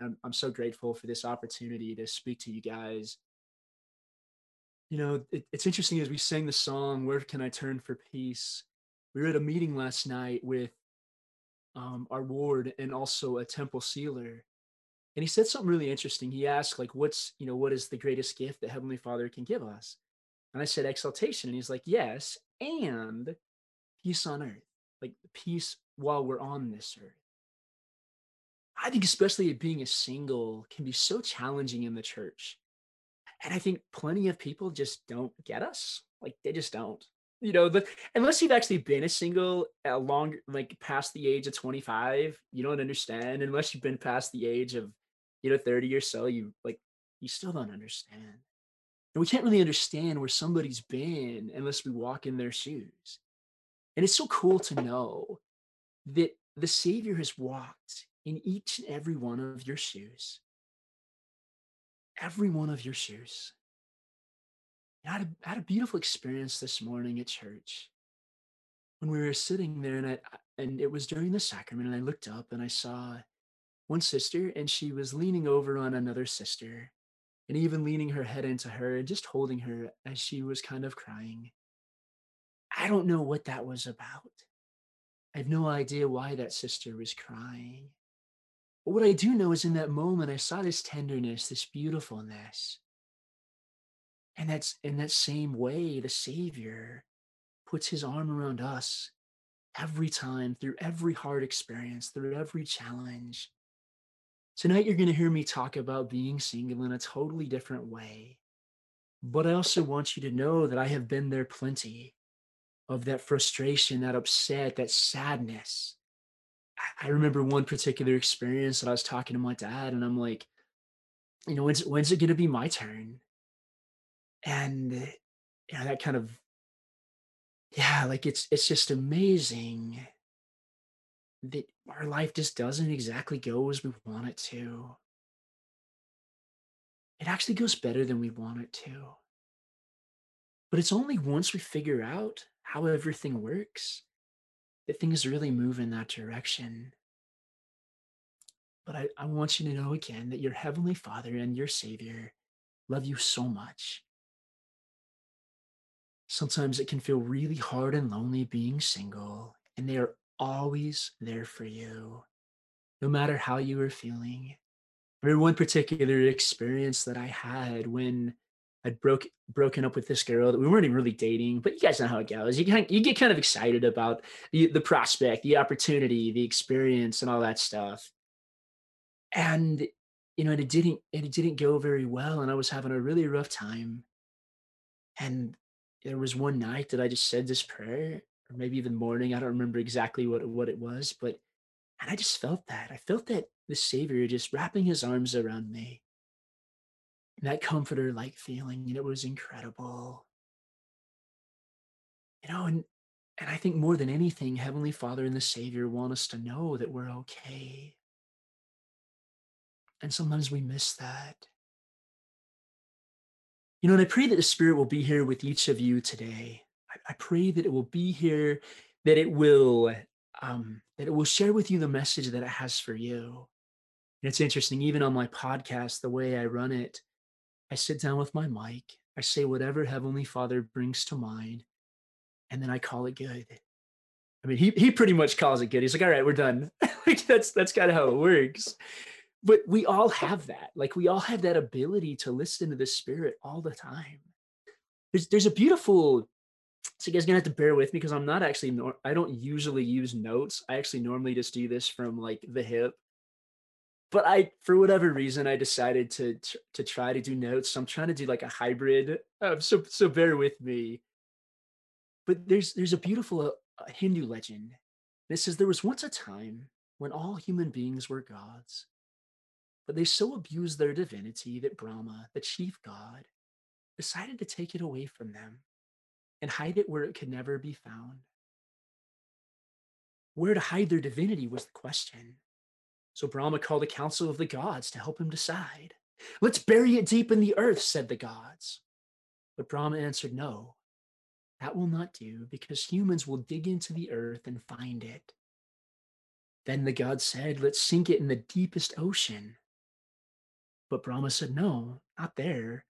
I'm, I'm so grateful for this opportunity to speak to you guys. You know, it, it's interesting as we sang the song, Where Can I Turn for Peace? We were at a meeting last night with um, our ward and also a temple sealer. And he said something really interesting. He asked, like, what's, you know, what is the greatest gift that Heavenly Father can give us? And I said, exaltation. And he's like, yes, and peace on earth, like peace while we're on this earth. I think, especially being a single, can be so challenging in the church. And I think plenty of people just don't get us. Like, they just don't. You know, the, unless you've actually been a single a long, like past the age of 25, you don't understand. Unless you've been past the age of, you know, 30 or so, you like, you still don't understand. And we can't really understand where somebody's been unless we walk in their shoes. And it's so cool to know that the Savior has walked in each and every one of your shoes. Every one of your shoes. I had a, I had a beautiful experience this morning at church when we were sitting there and I and it was during the sacrament and I looked up and I saw one sister and she was leaning over on another sister and even leaning her head into her and just holding her as she was kind of crying. I don't know what that was about. I have no idea why that sister was crying. But what I do know is in that moment, I saw this tenderness, this beautifulness. And that's in that same way, the Savior puts his arm around us every time, through every hard experience, through every challenge. Tonight, you're going to hear me talk about being single in a totally different way. But I also want you to know that I have been there plenty of that frustration, that upset, that sadness. I remember one particular experience that I was talking to my dad, and I'm like, you know, when's when's it gonna be my turn? And yeah, that kind of yeah, like it's it's just amazing that our life just doesn't exactly go as we want it to. It actually goes better than we want it to. But it's only once we figure out how everything works that things really move in that direction. But I, I want you to know again that your Heavenly Father and your Savior love you so much. Sometimes it can feel really hard and lonely being single, and they are always there for you, no matter how you are feeling. I remember one particular experience that I had when I'd broke broken up with this girl that we weren't even really dating, but you guys know how it goes. You kind you get kind of excited about the, the prospect, the opportunity, the experience, and all that stuff. And you know, and it didn't and it didn't go very well, and I was having a really rough time. And there was one night that I just said this prayer, or maybe even morning. I don't remember exactly what what it was, but and I just felt that. I felt that the Savior just wrapping His arms around me that comforter like feeling and it was incredible. You know and and i think more than anything heavenly father and the savior want us to know that we're okay. And sometimes we miss that. You know and i pray that the spirit will be here with each of you today. I, I pray that it will be here that it will um that it will share with you the message that it has for you. And it's interesting even on my podcast the way i run it I sit down with my mic, I say whatever Heavenly Father brings to mind, and then I call it good. I mean, he he pretty much calls it good. He's like, all right, we're done. like that's that's kind of how it works. But we all have that. Like we all have that ability to listen to the spirit all the time. There's there's a beautiful so you guys gonna have to bear with me because I'm not actually I don't usually use notes. I actually normally just do this from like the hip but I, for whatever reason, I decided to to try to do notes. So I'm trying to do like a hybrid. Um, so so bear with me. But there's there's a beautiful uh, Hindu legend. This says there was once a time when all human beings were gods, but they so abused their divinity that Brahma, the chief god, decided to take it away from them and hide it where it could never be found. Where to hide their divinity was the question. So Brahma called a council of the gods to help him decide. Let's bury it deep in the earth, said the gods. But Brahma answered, No, that will not do because humans will dig into the earth and find it. Then the gods said, Let's sink it in the deepest ocean. But Brahma said, no, not there.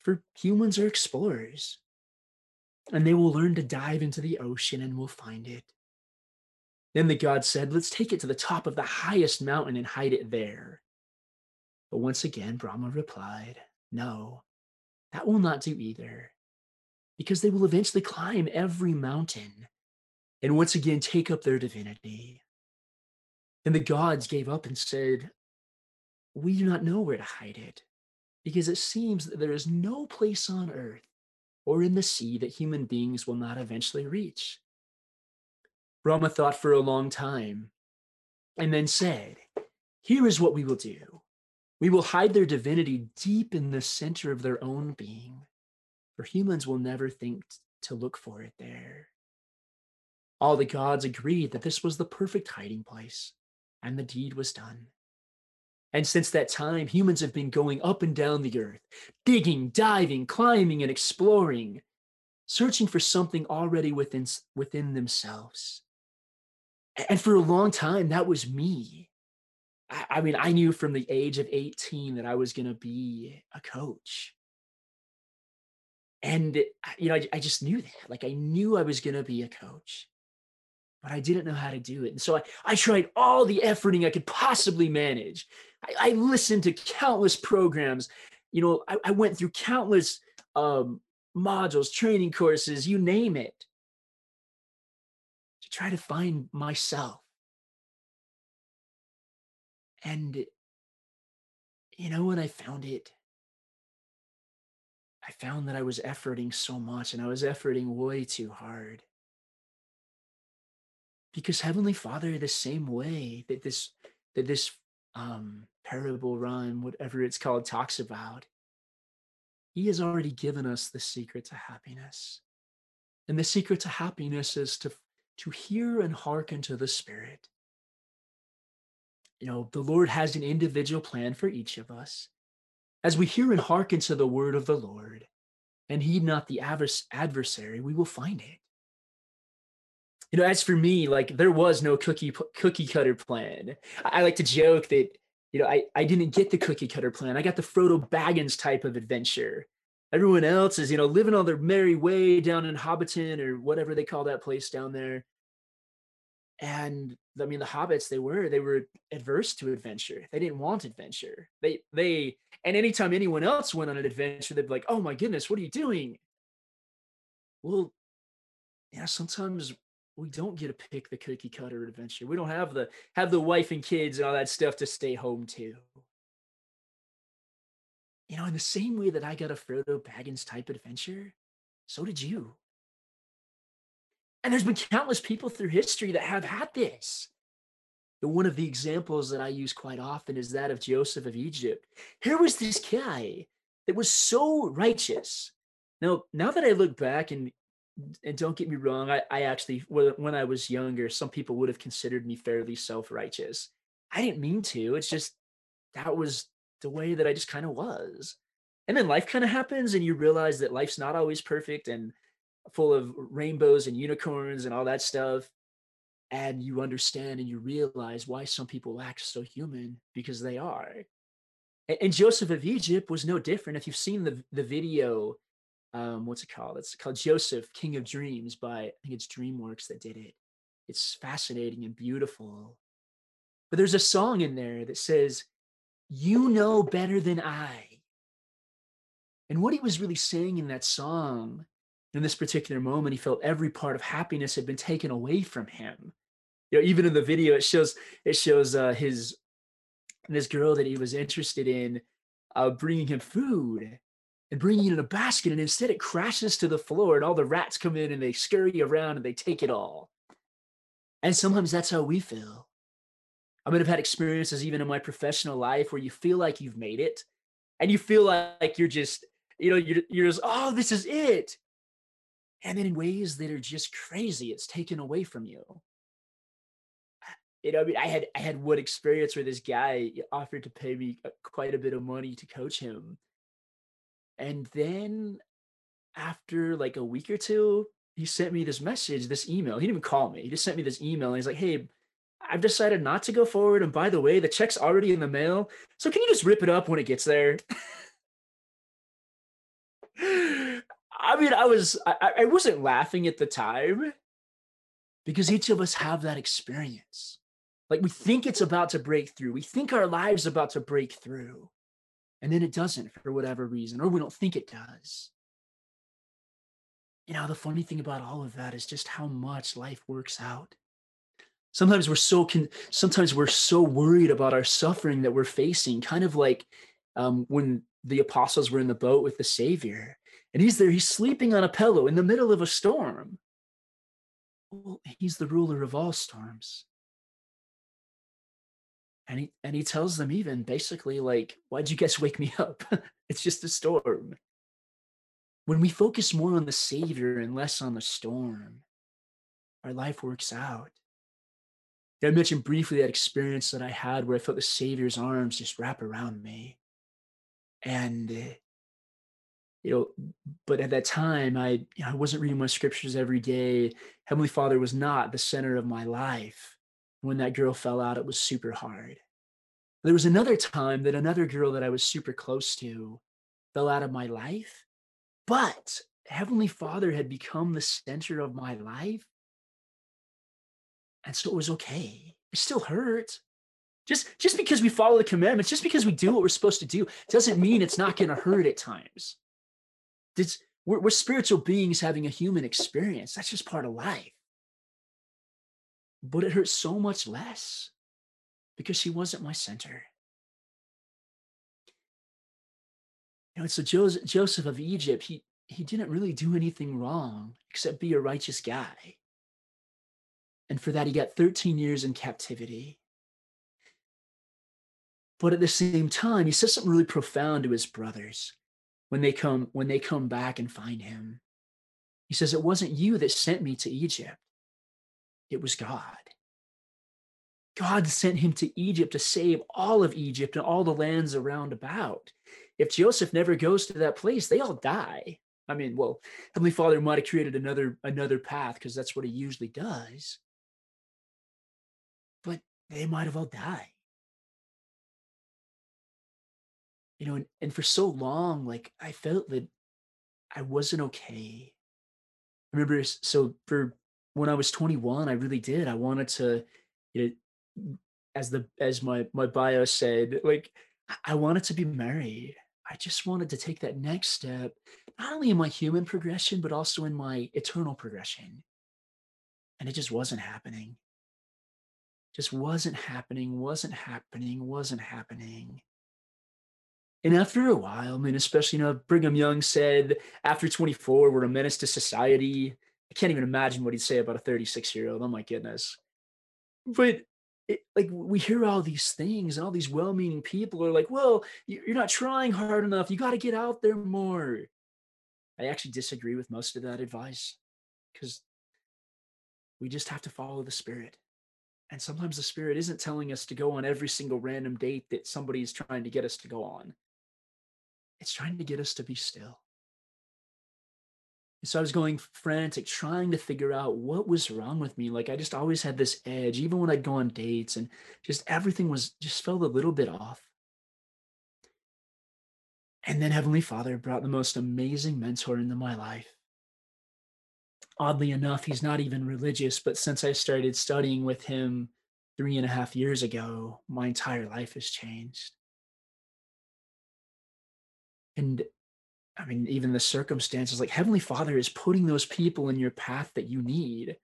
For humans are explorers, and they will learn to dive into the ocean and will find it. Then the god said, Let's take it to the top of the highest mountain and hide it there. But once again, Brahma replied, No, that will not do either, because they will eventually climb every mountain and once again take up their divinity. And the gods gave up and said, We do not know where to hide it, because it seems that there is no place on earth or in the sea that human beings will not eventually reach. Brahma thought for a long time and then said, Here is what we will do. We will hide their divinity deep in the center of their own being, for humans will never think to look for it there. All the gods agreed that this was the perfect hiding place, and the deed was done. And since that time, humans have been going up and down the earth, digging, diving, climbing, and exploring, searching for something already within, within themselves. And for a long time, that was me. I, I mean, I knew from the age of 18 that I was going to be a coach. And, you know, I, I just knew that. Like, I knew I was going to be a coach but I didn't know how to do it. And so I, I tried all the efforting I could possibly manage. I, I listened to countless programs. You know, I, I went through countless um, modules, training courses, you name it, try to find myself. And, you know, when I found it, I found that I was efforting so much and I was efforting way too hard. Because heavenly father the same way that this that this um parable run whatever it's called talks about he has already given us the secret to happiness. And the secret to happiness is to to hear and hearken to the spirit you know the lord has an individual plan for each of us as we hear and hearken to the word of the lord and heed not the adversary we will find it you know, as for me, like there was no cookie cookie cutter plan. I, I like to joke that you know I I didn't get the cookie cutter plan. I got the Frodo Baggins type of adventure. Everyone else is you know living on their merry way down in Hobbiton or whatever they call that place down there. And I mean, the hobbits they were they were adverse to adventure. They didn't want adventure. They they and anytime anyone else went on an adventure, they'd be like, "Oh my goodness, what are you doing?" Well, yeah, sometimes we don't get to pick the cookie cutter adventure. We don't have the have the wife and kids and all that stuff to stay home to. You know, in the same way that I got a Frodo Baggins type adventure, so did you. And there's been countless people through history that have had this. And one of the examples that I use quite often is that of Joseph of Egypt. Here was this guy that was so righteous. Now, now that I look back and and don't get me wrong, I, I actually, when I was younger, some people would have considered me fairly self righteous. I didn't mean to. It's just that was the way that I just kind of was. And then life kind of happens, and you realize that life's not always perfect and full of rainbows and unicorns and all that stuff. And you understand and you realize why some people act so human because they are. And, and Joseph of Egypt was no different. If you've seen the, the video um, what's it called? It's called Joseph, King of Dreams by I think it's DreamWorks that did it. It's fascinating and beautiful. But there's a song in there that says, You know better than I. And what he was really saying in that song, in this particular moment, he felt every part of happiness had been taken away from him. You know, even in the video, it shows it shows uh, his this girl that he was interested in uh, bringing him food, and bringing it in a basket, and instead it crashes to the floor, and all the rats come in and they scurry around and they take it all. And sometimes that's how we feel. I mean, I've had experiences even in my professional life where you feel like you've made it, and you feel like you're just, you know, you're, you're just, oh, this is it. And then in ways that are just crazy, it's taken away from you. You know, I mean, I had I had one experience where this guy offered to pay me uh, quite a bit of money to coach him, and then after like a week or two, he sent me this message, this email. He didn't even call me. He just sent me this email and he's like, hey, I've decided not to go forward. And by the way, the check's already in the mail. So can you just rip it up when it gets there? I mean, I was, I, I wasn't laughing at the time because each of us have that experience. Like we think it's about to break through. We think our lives about to break through. And then it doesn't for whatever reason, or we don't think it does. You know, the funny thing about all of that is just how much life works out. Sometimes we're so con- sometimes we're so worried about our suffering that we're facing, kind of like um, when the apostles were in the boat with the Savior, and he's there, he's sleeping on a pillow in the middle of a storm. Well, he's the ruler of all storms. And he and he tells them even basically like, why'd you guys wake me up? it's just a storm. When we focus more on the Savior and less on the storm, our life works out. I mentioned briefly that experience that I had where I felt the Savior's arms just wrap around me. And, uh, you know, but at that time, I, you know, I wasn't reading my scriptures every day. Heavenly Father was not the center of my life. When that girl fell out, it was super hard. There was another time that another girl that I was super close to fell out of my life. But Heavenly Father had become the center of my life. And so it was okay. It still hurt. Just, just because we follow the commandments, just because we do what we're supposed to do, doesn't mean it's not going to hurt at times. It's, we're, we're spiritual beings having a human experience. That's just part of life. But it hurts so much less because she wasn't my center. You know, so Joseph, Joseph of Egypt, he, he didn't really do anything wrong except be a righteous guy. And for that, he got 13 years in captivity. But at the same time, he says something really profound to his brothers when they come when they come back and find him. He says, It wasn't you that sent me to Egypt. It was God. God sent him to Egypt to save all of Egypt and all the lands around about if Joseph never goes to that place, they all die. I mean, well, Heavenly Father might have created another another path because that's what he usually does. They might have all died. You know, and, and for so long, like I felt that I wasn't okay. I remember so for when I was 21, I really did. I wanted to, you know, as the as my my bio said, like I wanted to be married. I just wanted to take that next step, not only in my human progression, but also in my eternal progression. And it just wasn't happening. Just wasn't happening, wasn't happening, wasn't happening. And after a while, I mean, especially, you know, Brigham Young said, after 24, we're a menace to society. I can't even imagine what he'd say about a 36 year old. Oh my goodness. But it, like we hear all these things and all these well-meaning people are like well you're not trying hard enough you got to get out there more i actually disagree with most of that advice because we just have to follow the spirit and sometimes the spirit isn't telling us to go on every single random date that somebody is trying to get us to go on it's trying to get us to be still so I was going frantic, trying to figure out what was wrong with me. Like I just always had this edge, even when I'd go on dates, and just everything was just felt a little bit off. And then Heavenly Father brought the most amazing mentor into my life. Oddly enough, he's not even religious, but since I started studying with him three and a half years ago, my entire life has changed. And I mean, even the circumstances, like Heavenly Father is putting those people in your path that you need.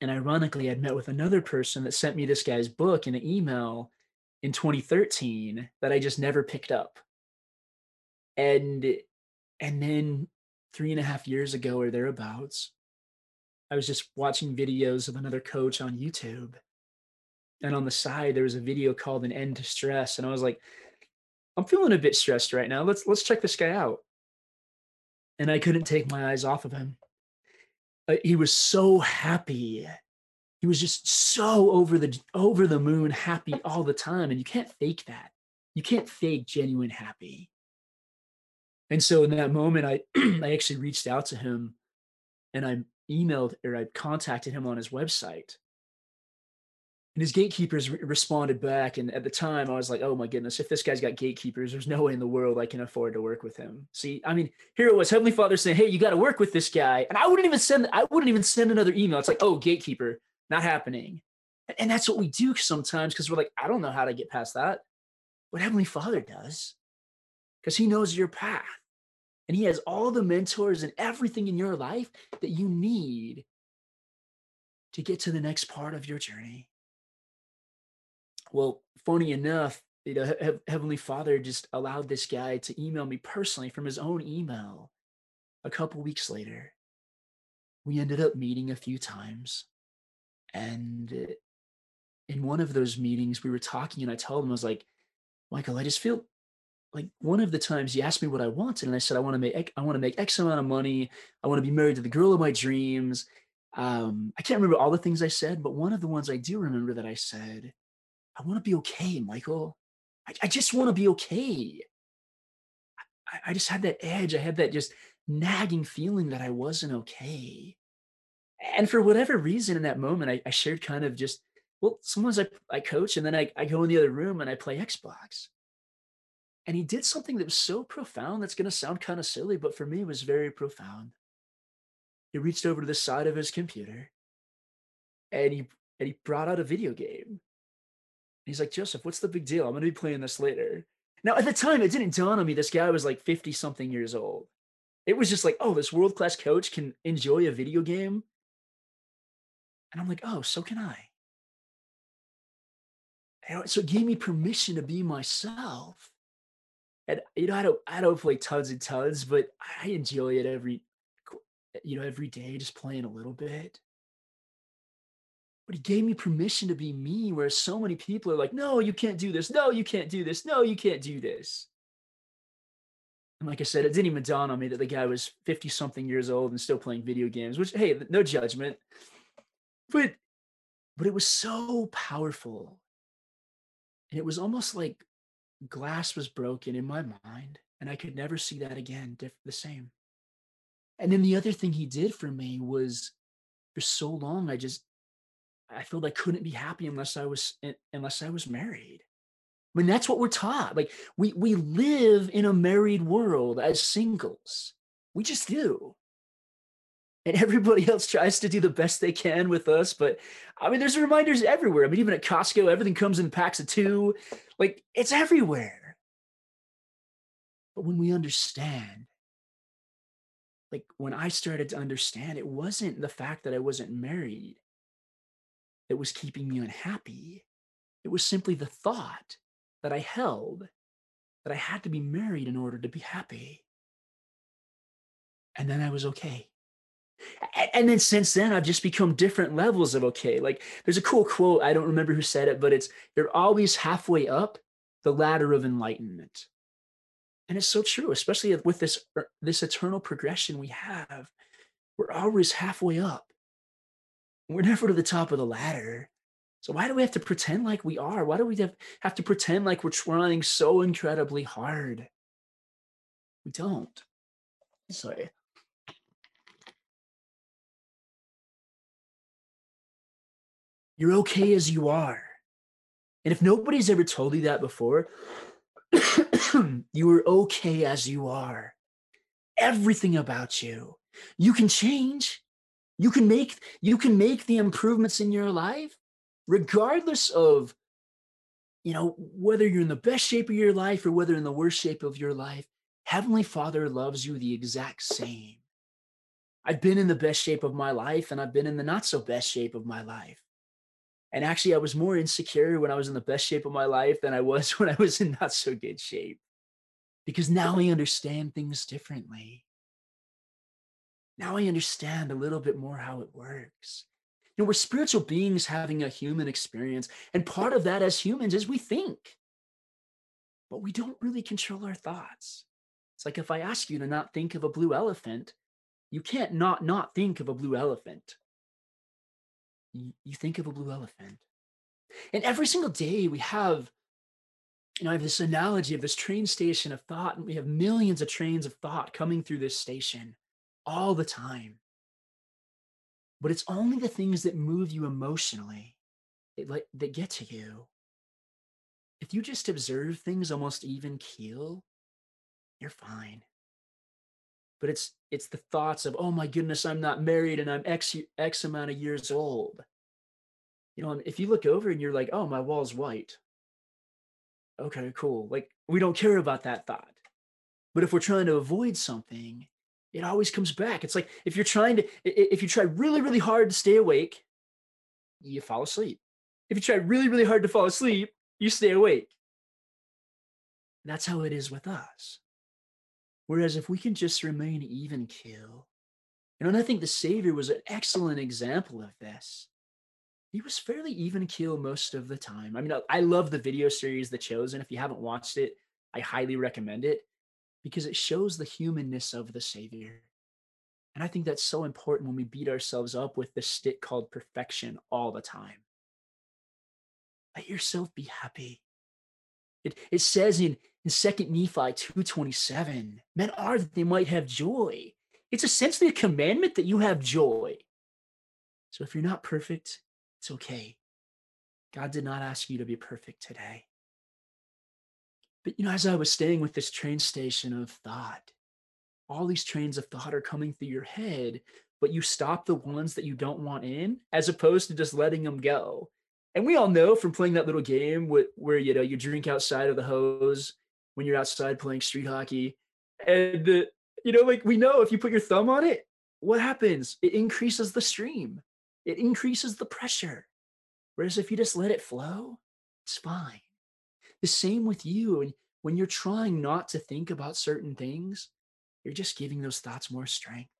And ironically, I'd met with another person that sent me this guy's book in an email in 2013 that I just never picked up. And and then three and a half years ago or thereabouts, I was just watching videos of another coach on YouTube. And on the side, there was a video called An End to Stress. And I was like, I'm feeling a bit stressed right now. Let's let's check this guy out. And I couldn't take my eyes off of him. Uh, he was so happy. He was just so over the over the moon happy all the time and you can't fake that. You can't fake genuine happy. And so in that moment I I actually reached out to him and I emailed or I contacted him on his website. and his gatekeepers re- responded back. And at the time, I was like, oh my goodness, if this guy's got gatekeepers, there's no way in the world I can afford to work with him. See, I mean, here it was Heavenly Father saying, hey, you got to work with this guy. And I wouldn't even send, I wouldn't even send another email. It's like, oh, gatekeeper, not happening. And that's what we do sometimes because we're like, I don't know how to get past that. But Heavenly Father does because he knows your path. And he has all the mentors and everything in your life that you need to get to the next part of your journey. Well, funny enough, you know, he- Heavenly Father just allowed this guy to email me personally from his own email a couple weeks later. We ended up meeting a few times. And in one of those meetings, we were talking, and I told him, I was like, Michael, I just feel like one of the times he asked me what I wanted, and I said, I want to make I want to make X amount of money. I want to be married to the girl of my dreams. Um, I can't remember all the things I said, but one of the ones I do remember that I said I want to be okay, Michael. I, I just want to be okay. I, I just had that edge. I had that just nagging feeling that I wasn't okay. And for whatever reason in that moment, I, I shared kind of just, well, sometimes I, I coach and then I, I go in the other room and I play Xbox. And he did something that was so profound that's going to sound kind of silly, but for me, was very profound. He reached over to the side of his computer and he and he brought out a video game he's like, Joseph, what's the big deal? I'm to be playing this later. Now, at the time, it didn't dawn on me this guy was like 50 something years old. It was just like, oh, this world class coach can enjoy a video game. And I'm like, oh, so can I. And so it gave me permission to be myself. And you know, I don't I don't play tons and tons, but I enjoy it every eh, you know, every day, just playing a little bit. But he gave me permission to be me where so many people are like no you can't do this. No you can't do this. No you can't do this. And like i said it didn't even dawn on me that the guy was 50 something years old and still playing video games which hey no judgment. But but it was so powerful. And it was almost like glass was broken in my mind and i could never see that again diff- the same and then the other thing he did for me was for so long i just I felt I couldn't be happy unless I was unless I was married. I mean, that's what we're taught. Like we we live in a married world as singles. We just do. And everybody else tries to do the best they can with us. But I mean, there's reminders everywhere. I mean, even at Costco, everything comes in packs of two. Like it's everywhere. But when we understand, like when I started to understand, it wasn't the fact that I wasn't married that was keeping me unhappy. It was simply the thought that I held that I had to be married in order to be happy. And then I was okay. And then since then, I've just become different levels of okay. Like there's a cool quote, I don't remember who said it, but it's you're always halfway up the ladder of enlightenment. And it's so true, especially with this, er, this eternal progression we have. We're always halfway up. We're never to the top of the ladder. So why do we have to pretend like we are? Why do we have, have to pretend like we're trying so incredibly hard? We don't. Sorry. You're okay as you are. And if nobody's ever told you that before, you are okay as you are. Everything about you. You can change. You can make you can make the improvements in your life regardless of you know whether you're in the best shape of your life or whether in the worst shape of your life. Heavenly Father loves you the exact same. I've been in the best shape of my life and I've been in the not so best shape of my life. And actually, I was more insecure when I was in the best shape of my life than I was when I was in not so good shape. Because now I understand things differently. Now I understand a little bit more how it works. You know, we're spiritual beings having a human experience. And part of that as humans is we think, but we don't really control our thoughts. It's like if I ask you to not think of a blue elephant, you can't not not think of a blue elephant. You, think of a blue elephant. And every single day we have, you know, I have this analogy of this train station of thought, and we have millions of trains of thought coming through this station all the time. But it's only the things that move you emotionally like that get to you. If you just observe things almost even keel, you're fine. But it's it's the thoughts of, oh my goodness, I'm not married and I'm X X amount of years old. You know, if you look over and you're like, oh, my wall's white. Okay, cool. Like we don't care about that thought. But if we're trying to avoid something, it always comes back. It's like if you're trying to, if you try really, really hard to stay awake, you fall asleep. If you try really, really hard to fall asleep, you stay awake. That's how it is with us. Whereas if we can just remain even keel, you know, and I think the Savior was an excellent example of this. He was fairly even keel most of the time. I mean, I love the video series The Chosen. If you haven't watched it, I highly recommend it because it shows the humanness of the Savior. And I think that's so important when we beat ourselves up with the stick called perfection all the time. Let yourself be happy. It, it says in, in Second Nephi 2.27, men are that they might have joy. It's essentially a commandment that you have joy. So if you're not perfect, it's okay. God did not ask you to be perfect today. But you know, as I was staying with this train station of thought, all these trains of thought are coming through your head, but you stop the ones that you don't want in as opposed to just letting them go. And we all know from playing that little game where, where you know you drink outside of the hose when you're outside playing street hockey, and you know, like we know if you put your thumb on it, what happens? It increases the stream, it increases the pressure. Whereas if you just let it flow, it's fine. The same with you. And when you're trying not to think about certain things, you're just giving those thoughts more strength.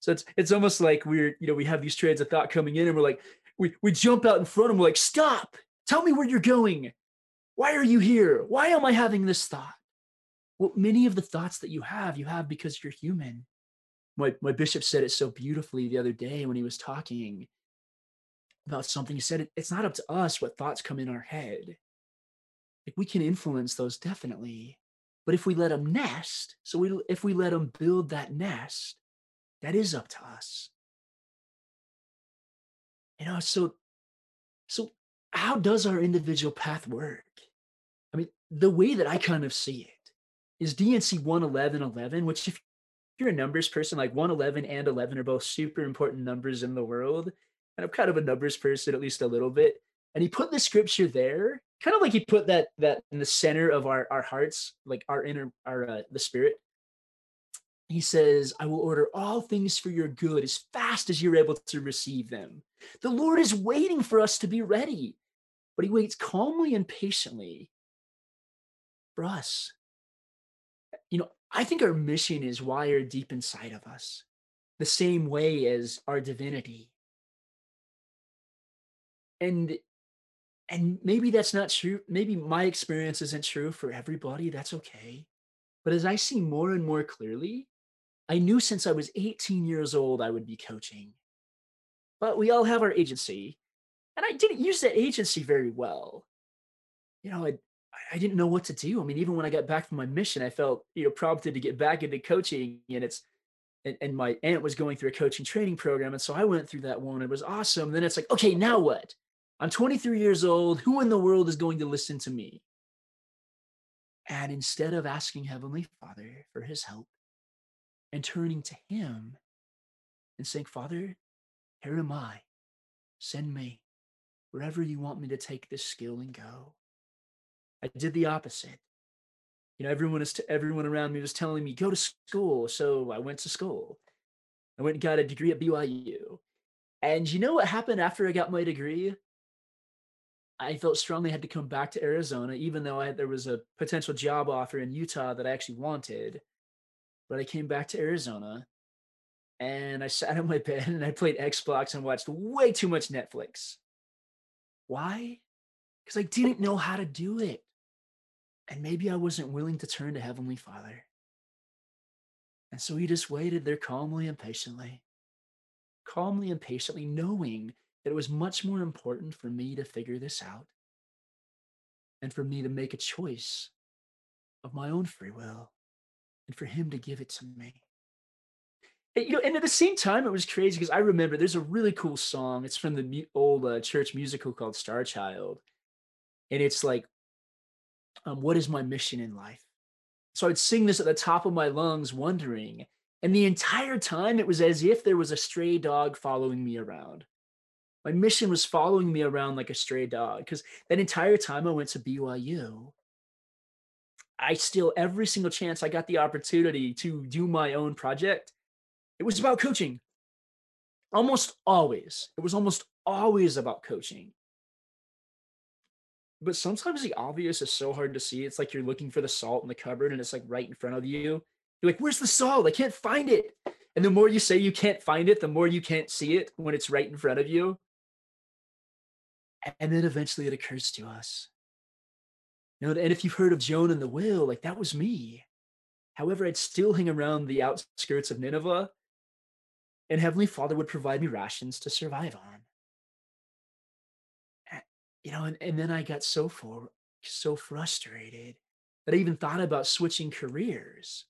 So it's it's almost like we're, you know, we have these trains of thought coming in and we're like, we, we jump out in front of them, we're like, stop, tell me where you're going. Why are you here? Why am I having this thought? Well, many of the thoughts that you have, you have because you're human. My, my bishop said it so beautifully the other day when he was talking about something. He said, It's not up to us what thoughts come in our head. Like we can influence those definitely. But if we let them nest, so we, if we let them build that nest, that is up to us. You know, so so how does our individual path work? The way that I kind of see it is D&C 111, 11, which if you're a numbers person, like 111 and 11 are both super important numbers in the world. And I'm kind of a numbers person, at least a little bit. And he put the scripture there, kind of like he put that that in the center of our, our hearts, like our inner, our uh, the spirit he says, I will order all things for your good as fast as you're able to receive them. The Lord is waiting for us to be ready, but he waits calmly and patiently us. You know, I think our mission is wired deep inside of us, the same way as our divinity. And and maybe that's not true. Maybe my experience isn't true for everybody. That's okay. But as I see more and more clearly, I knew since I was 18 years old I would be coaching. But we all have our agency. And I didn't use that agency very well. You know, I, I didn't know what to do. I mean, even when I got back from my mission, I felt, you know, prompted to get back into coaching. And it's, and, and my aunt was going through a coaching training program. And so I went through that one. It was awesome. Then it's like, okay, now what? I'm 23 years old. Who in the world is going to listen to me? And instead of asking Heavenly Father for his help, and turning to Him and saying, Father, here am I. Send me wherever you want me to take this skill and go. I did the opposite. You know, everyone is t- everyone around me was telling me go to school, so I went to school. I went and got a degree at BYU. And you know what happened after I got my degree? I felt strongly I had to come back to Arizona, even though I had, there was a potential job offer in Utah that I actually wanted. But I came back to Arizona and I sat on my bed and I played Xbox and watched way too much Netflix. Why? Because I didn't know how to do it. And maybe I wasn't willing to turn to Heavenly Father. And so he just waited there calmly and patiently, calmly and patiently, knowing that it was much more important for me to figure this out and for me to make a choice of my own free will and for him to give it to me. you know, and at the same time, it was crazy because I remember there's a really cool song. It's from the old uh, church musical called Star Child, and it's like, um, "What is my mission in life?" So I'd sing this at the top of my lungs, wondering, and the entire time it was as if there was a stray dog following me around. My mission was following me around like a stray dog because that entire time I went to BYU, I still every single chance I got the opportunity to do my own project, it was about coaching. Almost always. It was almost always about coaching. But sometimes the obvious is so hard to see. It's like you're looking for the salt in the cupboard and it's like right in front of you. You're like, where's the salt? I can't find it. And the more you say you can't find it, the more you can't see it when it's right in front of you. And then eventually it occurs to us. You know, and if you've heard of Jonah and the whale, like that was me. However, I'd still hang around the outskirts of Nineveh, and Heavenly Father would provide me rations to survive on. You know, and, and then I got so for so frustrated that I even thought about switching careers.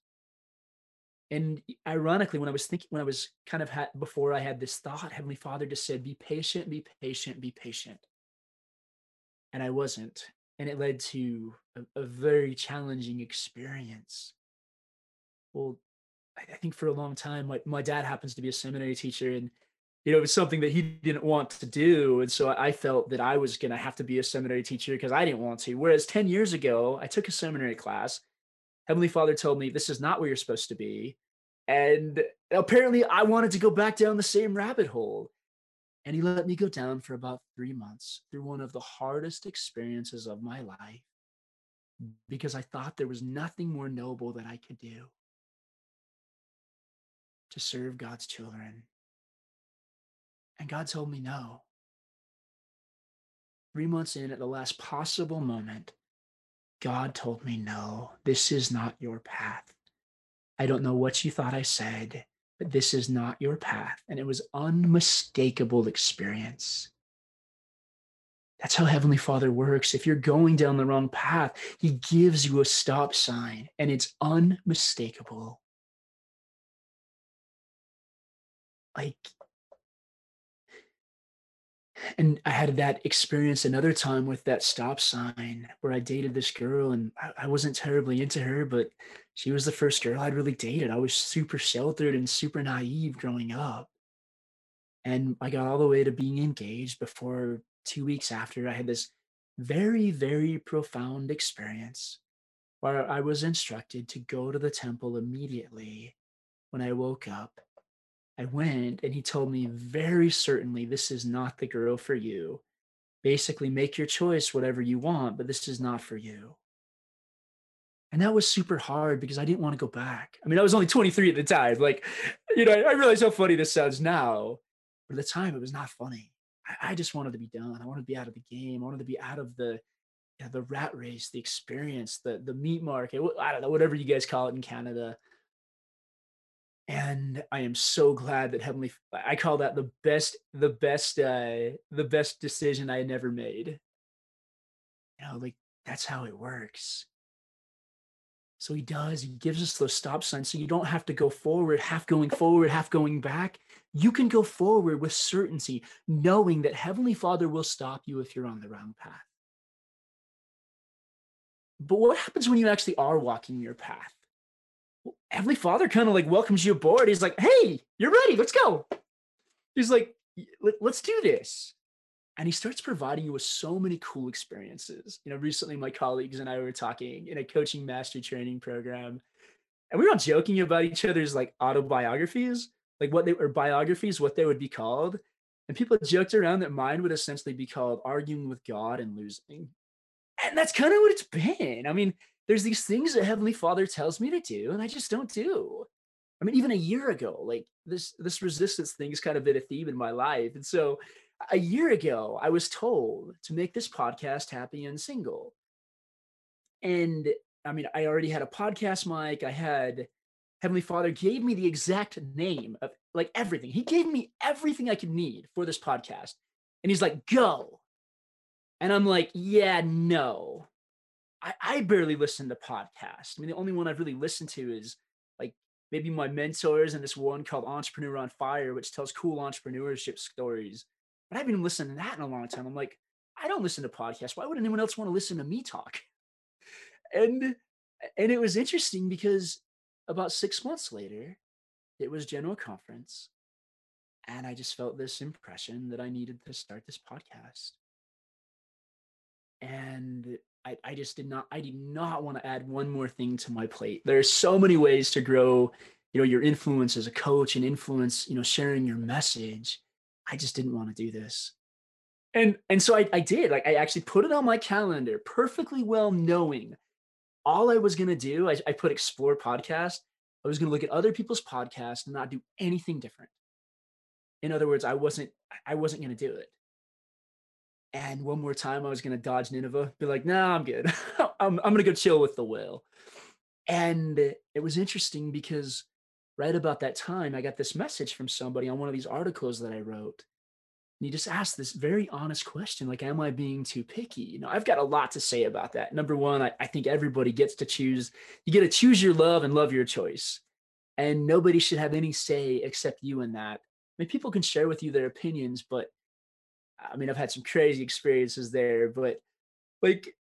And ironically, when I was thinking, when I was kind of had before I had this thought, Heavenly Father just said, "Be patient, be patient, be patient." and I wasn't. And it led to a, a very challenging experience. Well, I, I think for a long time, my, my dad happens to be a seminary teacher, and you know, it was something that he didn't want to do. And so I felt that I was going to have to be a seminary teacher because I didn't want to. Whereas 10 years ago, I took a seminary class. Heavenly Father told me, This is not where you're supposed to be. And apparently, I wanted to go back down the same rabbit hole. And he let me go down for about three months through one of the hardest experiences of my life because I thought there was nothing more noble that I could do to serve God's children. And God told me no. Three months in, at the last possible moment, God told me no, this is not your path. I don't know what you thought I said but this is not your path. And it was unmistakable experience. That's how Heavenly Father works. If you're going down the wrong path, He gives you a stop sign and it's unmistakable. Like, and I had that experience another time with that stop sign where I dated this girl and I, wasn't terribly into her, but she was the first girl I'd really dated. I was super sheltered and super naive growing up. And I got all the way to being engaged before two weeks after I had this very, very profound experience where I was instructed to go to the temple immediately when I woke up I went and he told me very certainly this is not the girl for you. Basically, make your choice, whatever you want, but this is not for you. And that was super hard because I didn't want to go back. I mean, I was only 23 at the time. Like, you know, I realize how funny this sounds now, but at the time it was not funny. I, I just wanted to be done. I wanted to be out of the game. I wanted to be out of the you know, the rat race, the experience, the the meat market. I don't know, whatever you guys call it in Canada and i am so glad that heavenly i call that the best the best uh the best decision i had never made. You know like that's how it works. So he does he gives us those stop signs so you don't have to go forward half going forward half going back. You can go forward with certainty knowing that heavenly father will stop you if you're on the wrong path. But what happens when you actually are walking your path Heavenly Father kind of like welcomes you aboard. He's like, "Hey, you're ready. Let's go." He's like, "Let's do this." And he starts providing you with so many cool experiences. You know, recently my colleagues and I were talking in a coaching master training program, and we were all joking about each other's like autobiographies, like what they were biographies, what they would be called. And people joked around that mine would essentially be called arguing with God and losing. And that's kind of what it's been. I mean, there's these things that Heavenly Father tells me to do, and I just don't do. I mean, even a year ago, like this this resistance thing has kind of been a theme in my life. And so a year ago, I was told to make this podcast happy and single. And I mean, I already had a podcast mic. I had Heavenly Father gave me the exact name of like everything. He gave me everything I could need for this podcast. And he's like, go. And I'm like, yeah, no. I, I barely listen to podcasts. I mean, the only one I've really listened to is like maybe my mentors and this one called Entrepreneur on Fire, which tells cool entrepreneurship stories. But I've been listening to that in a long time. I'm like, I don't listen to podcasts. Why would anyone else want to listen to me talk? And and it was interesting because about six months later, it was general conference. And I just felt this impression that I needed to start this podcast. And I, I just did not I did not want to add one more thing to my plate. There are so many ways to grow, you know, your influence as a coach and influence, you know, sharing your message. I just didn't want to do this. And and so I, I did. Like I actually put it on my calendar, perfectly well knowing all I was gonna do. I, I put explore podcast. I was gonna look at other people's podcasts and not do anything different. In other words, I wasn't I wasn't gonna do it. And one more time, I was gonna dodge Nineveh, be like, "Nah, I'm good. I'm I'm gonna go chill with the whale." And it was interesting because right about that time, I got this message from somebody on one of these articles that I wrote. And he just asked this very honest question, like, "Am I being too picky?" You know, I've got a lot to say about that. Number one, I, I think everybody gets to choose. You get to choose your love and love your choice, and nobody should have any say except you in that. I mean, people can share with you their opinions, but I mean, I've had some crazy experiences there, but like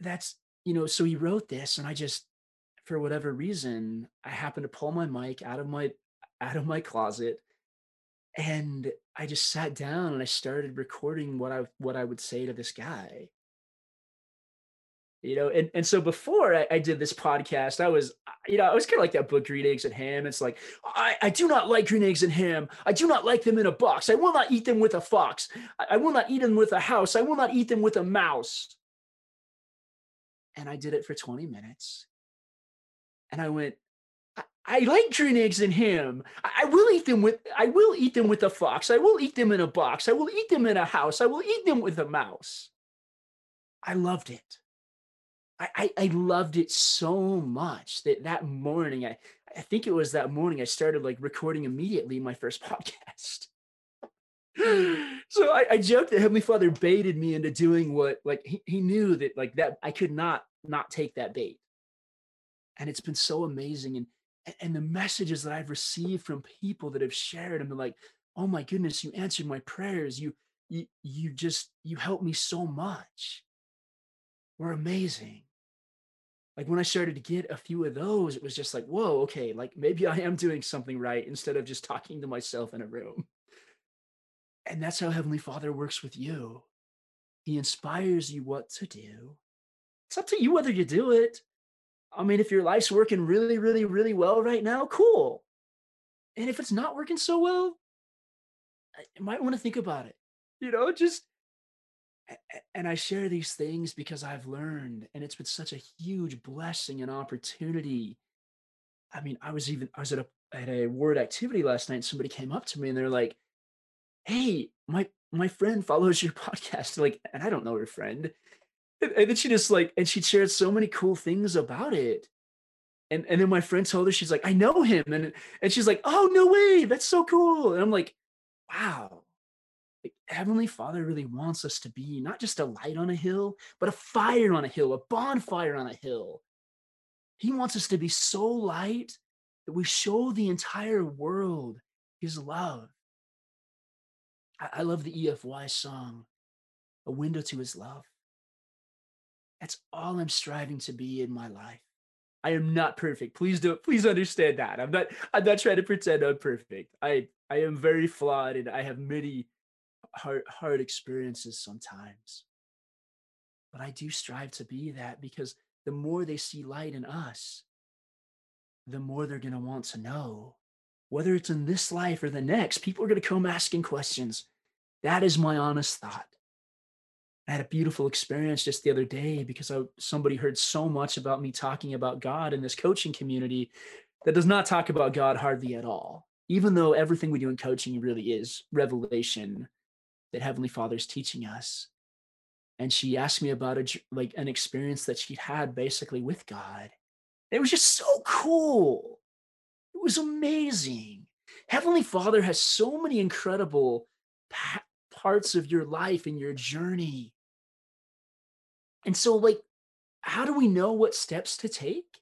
that's you know, so he wrote this and I just for whatever reason, I happened to pull my mic out of my out of my closet and I just sat down and I started recording what I what I would say to this guy you know and, and so before I, I, did this podcast i was you know i was kind of like that book green eggs and ham it's like I, I do not like green eggs and ham i do not like them in a box i will not eat them with a fox I, I will not eat them with a house i will not eat them with a mouse and i did it for 20 minutes and i went I, I like green eggs and ham. I, I will eat them with I will eat them with a fox. I will eat them in a box. I will eat them in a house. I will eat them with a mouse. I loved it. I, I, I loved it so much that that morning, I, I think it was that morning I started like recording immediately my first podcast. so I, I joked that Heavenly Father baited me into doing what like he, he knew that like that I could not not take that bait. And it's been so amazing. And and the messages that I've received from people that have shared and been like, oh my goodness, you answered my prayers. You you you just you helped me so much. We're amazing like when I started to get a few of those, it was just like, whoa, okay, like maybe I am doing something right instead of just talking to myself in a room. And that's how Heavenly Father works with you. He inspires you what to do. It's up to you whether you do it. I mean, if your life's working really, really, really well right now, cool. And if it's not working so well, you might want to think about it. You know, just and I share these things because I've learned, and it's been such a huge blessing and opportunity. I mean, I was even I was at a at a ward activity last night. somebody came up to me and they're like, "Hey, my my friend follows your podcast." Like, and I don't know her friend, and, and then she just like, and she shared so many cool things about it. And and then my friend told her she's like, "I know him," and and she's like, "Oh no way, that's so cool." And I'm like, "Wow." Heavenly Father really wants us to be not just a light on a hill, but a fire on a hill, a bonfire on a hill. He wants us to be so light that we show the entire world His love. I, I love the EFY song, A Window to His Love. That's all I'm striving to be in my life. I am not perfect. Please do please understand that. I'm not I'm not trying to pretend I'm perfect. I I am very flawed and I have many hard hard experiences sometimes. But i do strive to be that because the more they see light in us the more they're going to want to know. Whether it's in this life or the next people are going to come asking questions. That is my honest thought. I had a beautiful experience just the other day because I, somebody heard so much about me talking about god in this coaching community that does not talk about god hardly at all even though everything we do in coaching really is revelation that Heavenly Father is teaching us. And she asked me about a, like an experience that she'd had basically with God. It was just so cool. It was amazing. Heavenly Father has so many incredible pa- parts of your life and your journey. And so, like, how do we know what steps to take?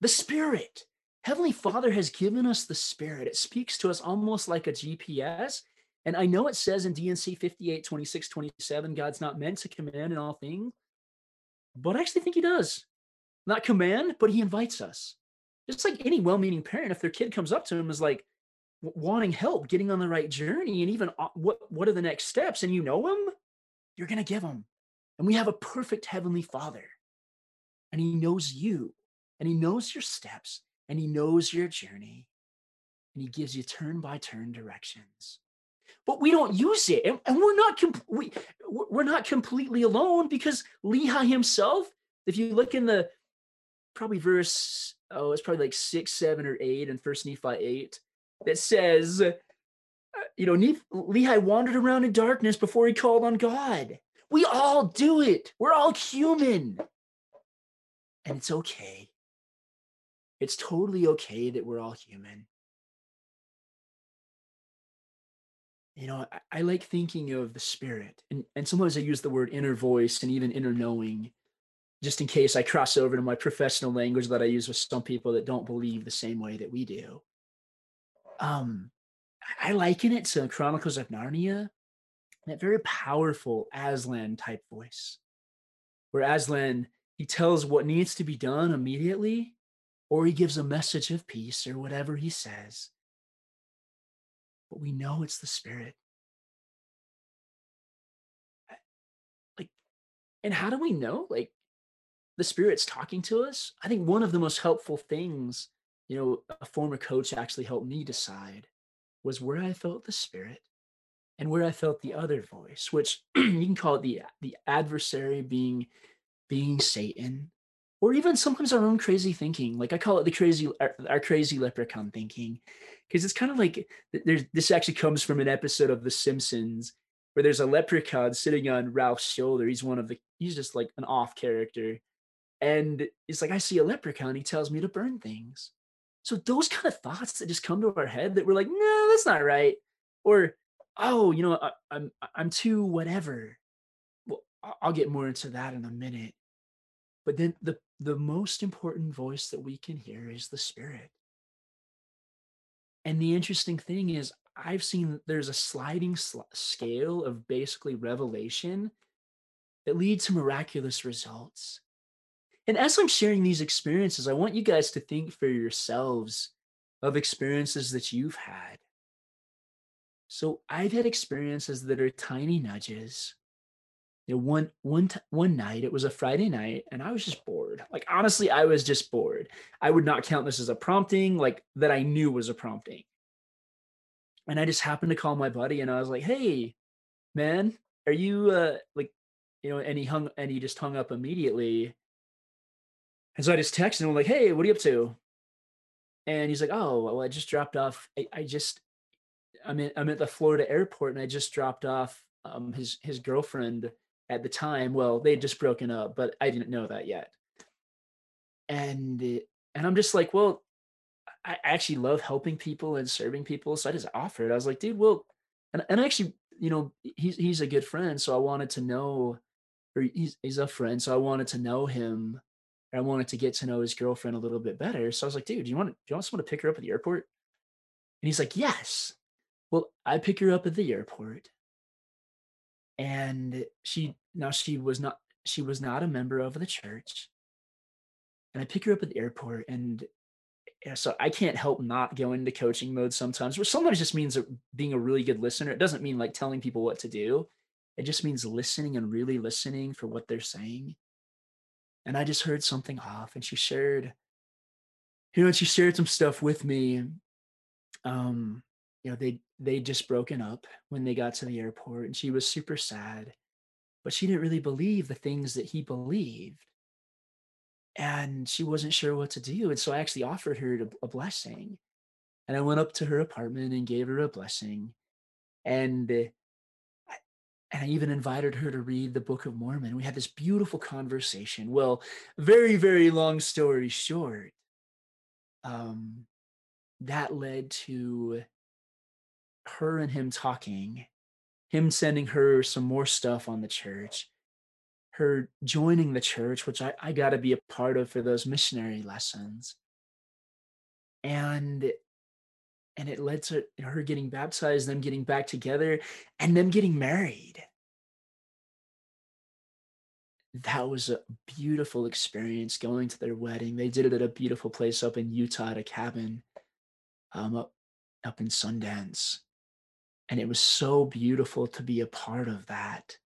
The Spirit. Heavenly Father has given us the Spirit. It speaks to us almost like a GPS. And I know it says in D&C 58, 26, 27, God's not meant to command in all things, but I actually think He does. Not command, but He invites us. Just like any well meaning parent, if their kid comes up to him is like wanting help, getting on the right journey, and even uh, what, what are the next steps, and you know Him, you're going to give Him. And we have a perfect Heavenly Father, and He knows you, and He knows your steps, and he knows your journey and he gives you turn by turn directions but we don't use it. And, and we're not com- we, we're not completely alone because lehi himself if you look in the probably verse oh it's probably like six seven or eight in first nephi 8 that says uh, you know lehi wandered around in darkness before he called on god. We all do it. We're all human. And it's okay. It's totally okay that we're all human. You know, I, I like thinking of the spirit, and, and sometimes I use the word inner voice and even inner knowing, just in case I cross over to my professional language that I use with some people that don't believe the same way that we do. Um, I liken it to Chronicles of Narnia, that very powerful Aslan type voice, where Aslan he tells what needs to be done immediately, or he gives a message of peace or whatever he says. But we know it's the Spirit. Like, and how do we know? Like, the Spirit's talking to us? I think one of the most helpful things, you know, a former coach actually helped me decide was where I felt the Spirit and where I felt the other voice, which you can call it the the adversary being being Satan or even sometimes our own crazy thinking. Like I call it the crazy, our, our crazy leprechaun thinking, because it's kind of like there's this actually comes from an episode of The Simpsons where there's a leprechaun sitting on Ralph's shoulder. He's one of the, he's just like an off character, and it's like I see a leprechaun. He tells me to burn things. So those kind of thoughts that just come to our head that we're like, no, that's not right, or oh, you know, I, I'm I'm too whatever. Well, I'll get more into that in a minute. But then the the most important voice that we can hear is the spirit. And the interesting thing is, I've seen there's a sliding sl- scale of basically revelation that leads to miraculous results. And as I'm sharing these experiences, I want you guys to think for yourselves of experiences that you've had. So I've had experiences that are tiny nudges you know, one one t- one night it was a friday night and i was just bored. Like honestly i was just bored. I would not count this as a prompting like that i knew was a prompting. And i just happened to call my buddy and i was like hey man are you uh like you know and he hung and he just hung up immediately. And so i just texted him like hey what are you up to? And he's like oh well i just dropped off i, I just i'm in, i'm at the florida airport and i just dropped off um, his his girlfriend at the time. Well, they had just broken up, but I didn't know that yet. And eh, and I'm just like, well, I actually love helping people and serving people, so I just offered. I was like, dude, well, and and actually, you know, he's he's a good friend, so I wanted to know, or he's he's a friend, so I wanted to know him. I wanted to get to know his girlfriend a little bit better. So I was like, dude, do you want do you want someone to pick her up at the airport? And he's like, yes. Well, I pick her up at the airport and she now she was not she was not a member of the church. And i pick her up at the airport and so i can't help not go into coaching mode sometimes which sometimes just means being a really good listener. It doesn't mean like telling people what to do. It just means listening and really listening for what they're saying. And i just heard something off and she shared you know and she shared some stuff with me um you know they they just broken up when they got to the airport and she was super sad but she didn't really believe the things that he believed and she wasn't sure what to do and so i actually offered her a blessing and i went up to her apartment and gave her a blessing and and I even invited her to read the Book of Mormon. We had this beautiful conversation. Well, very, very long story short, um, that led to her and him talking, him sending her some more stuff on the church, her joining the church, which I, I got to be a part of for those missionary lessons. and and it led to her getting baptized, them getting back together, and them getting married. That was a beautiful experience going to their wedding. They did it at a beautiful place up in Utah at a cabin, um, up up in Sundance, and it was so beautiful to be a part of that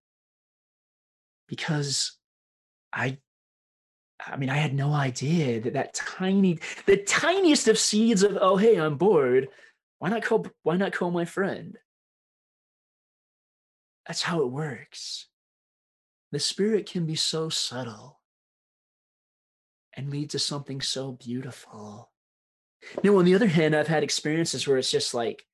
because I I mean, I had no idea that that tiny, the tiniest of seeds of, oh, hey, I'm bored. Why not call, why not call my friend? That's how it works. The spirit can be so subtle and lead to something so beautiful. Now, on the other hand, I've had experiences where it's just like,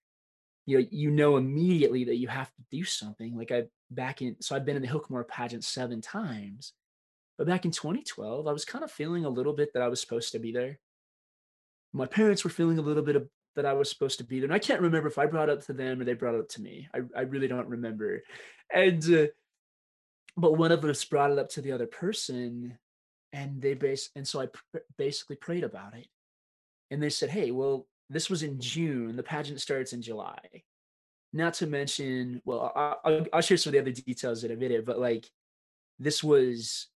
you know, you know immediately that you have to do something. Like I back in, so I've been in the Hill Cumorah pageant seven times but back in 2012, I was kind of feeling a little bit that I was supposed to be there. My parents were feeling a little bit of that I was supposed to be there. And I can't remember if I brought it up to them or they brought it up to me. I, I really don't remember. And, uh, but one of us brought it up to the other person and they base, and so I pr- basically prayed about it. And they said, Hey, well, this was in June. The pageant starts in July. Not to mention, well, I, I'll, I'll share some of the other details in a minute, but like this was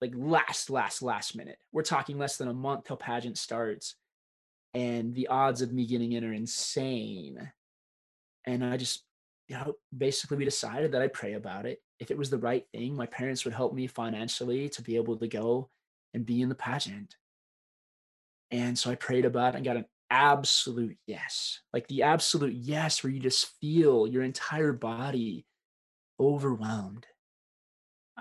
like last, last, last minute. We're talking less than a month till pageant starts. And the odds of me getting in are insane. And I just, you know, basically we decided that I'd pray about it. If it was the right thing, my parents would help me financially to be able to go and be in the pageant. And so I prayed about it and got an absolute yes. Like the absolute yes, where you just feel your entire body overwhelmed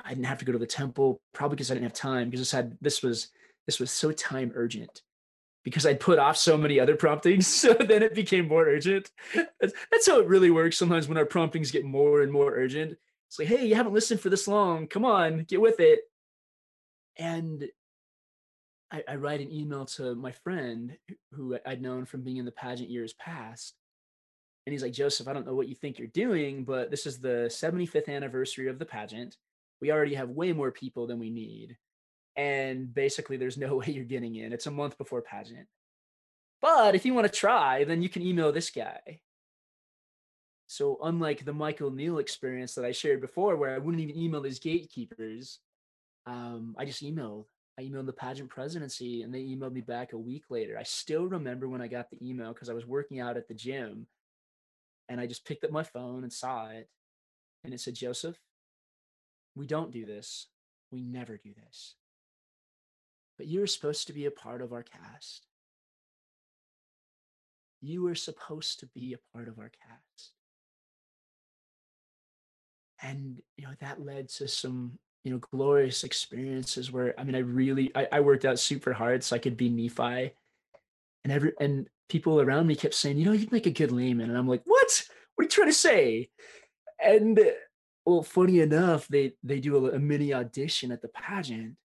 I didn't have to go to the temple, probably because I didn't have time because this had this was this was so time urgent because I'd put off so many other promptings. So then it became more urgent. That's, that's how it really works. Sometimes when our promptings get more and more urgent, it's like, hey, you haven't listened for this long. Come on, get with it. And I, I write an email to my friend who I'd known from being in the pageant years past. And he's like, Joseph, I don't know what you think you're doing, but this is the 75th anniversary of the pageant we already have way more people than we need. And basically, there's no way you're getting in. It's a month before pageant. But if you want to try, then you can email this guy. So, unlike the Michael Neill experience that I shared before, where I wouldn't even email these gatekeepers, um, I just emailed. I emailed the pageant presidency and they emailed me back a week later. I still remember when I got the email because I was working out at the gym and I just picked up my phone and saw it. And it said, Joseph, we don't do this. We never do this. But you are supposed to be a part of our cast. You were supposed to be a part of our cast. And you know, that led to some, you know, glorious experiences where I mean I really I, I worked out super hard so I could be Nephi. And every and people around me kept saying, you know, you'd make a good Laman. And I'm like, what? What are you trying to say? And uh, well, funny enough, they they do a, a mini audition at the pageant,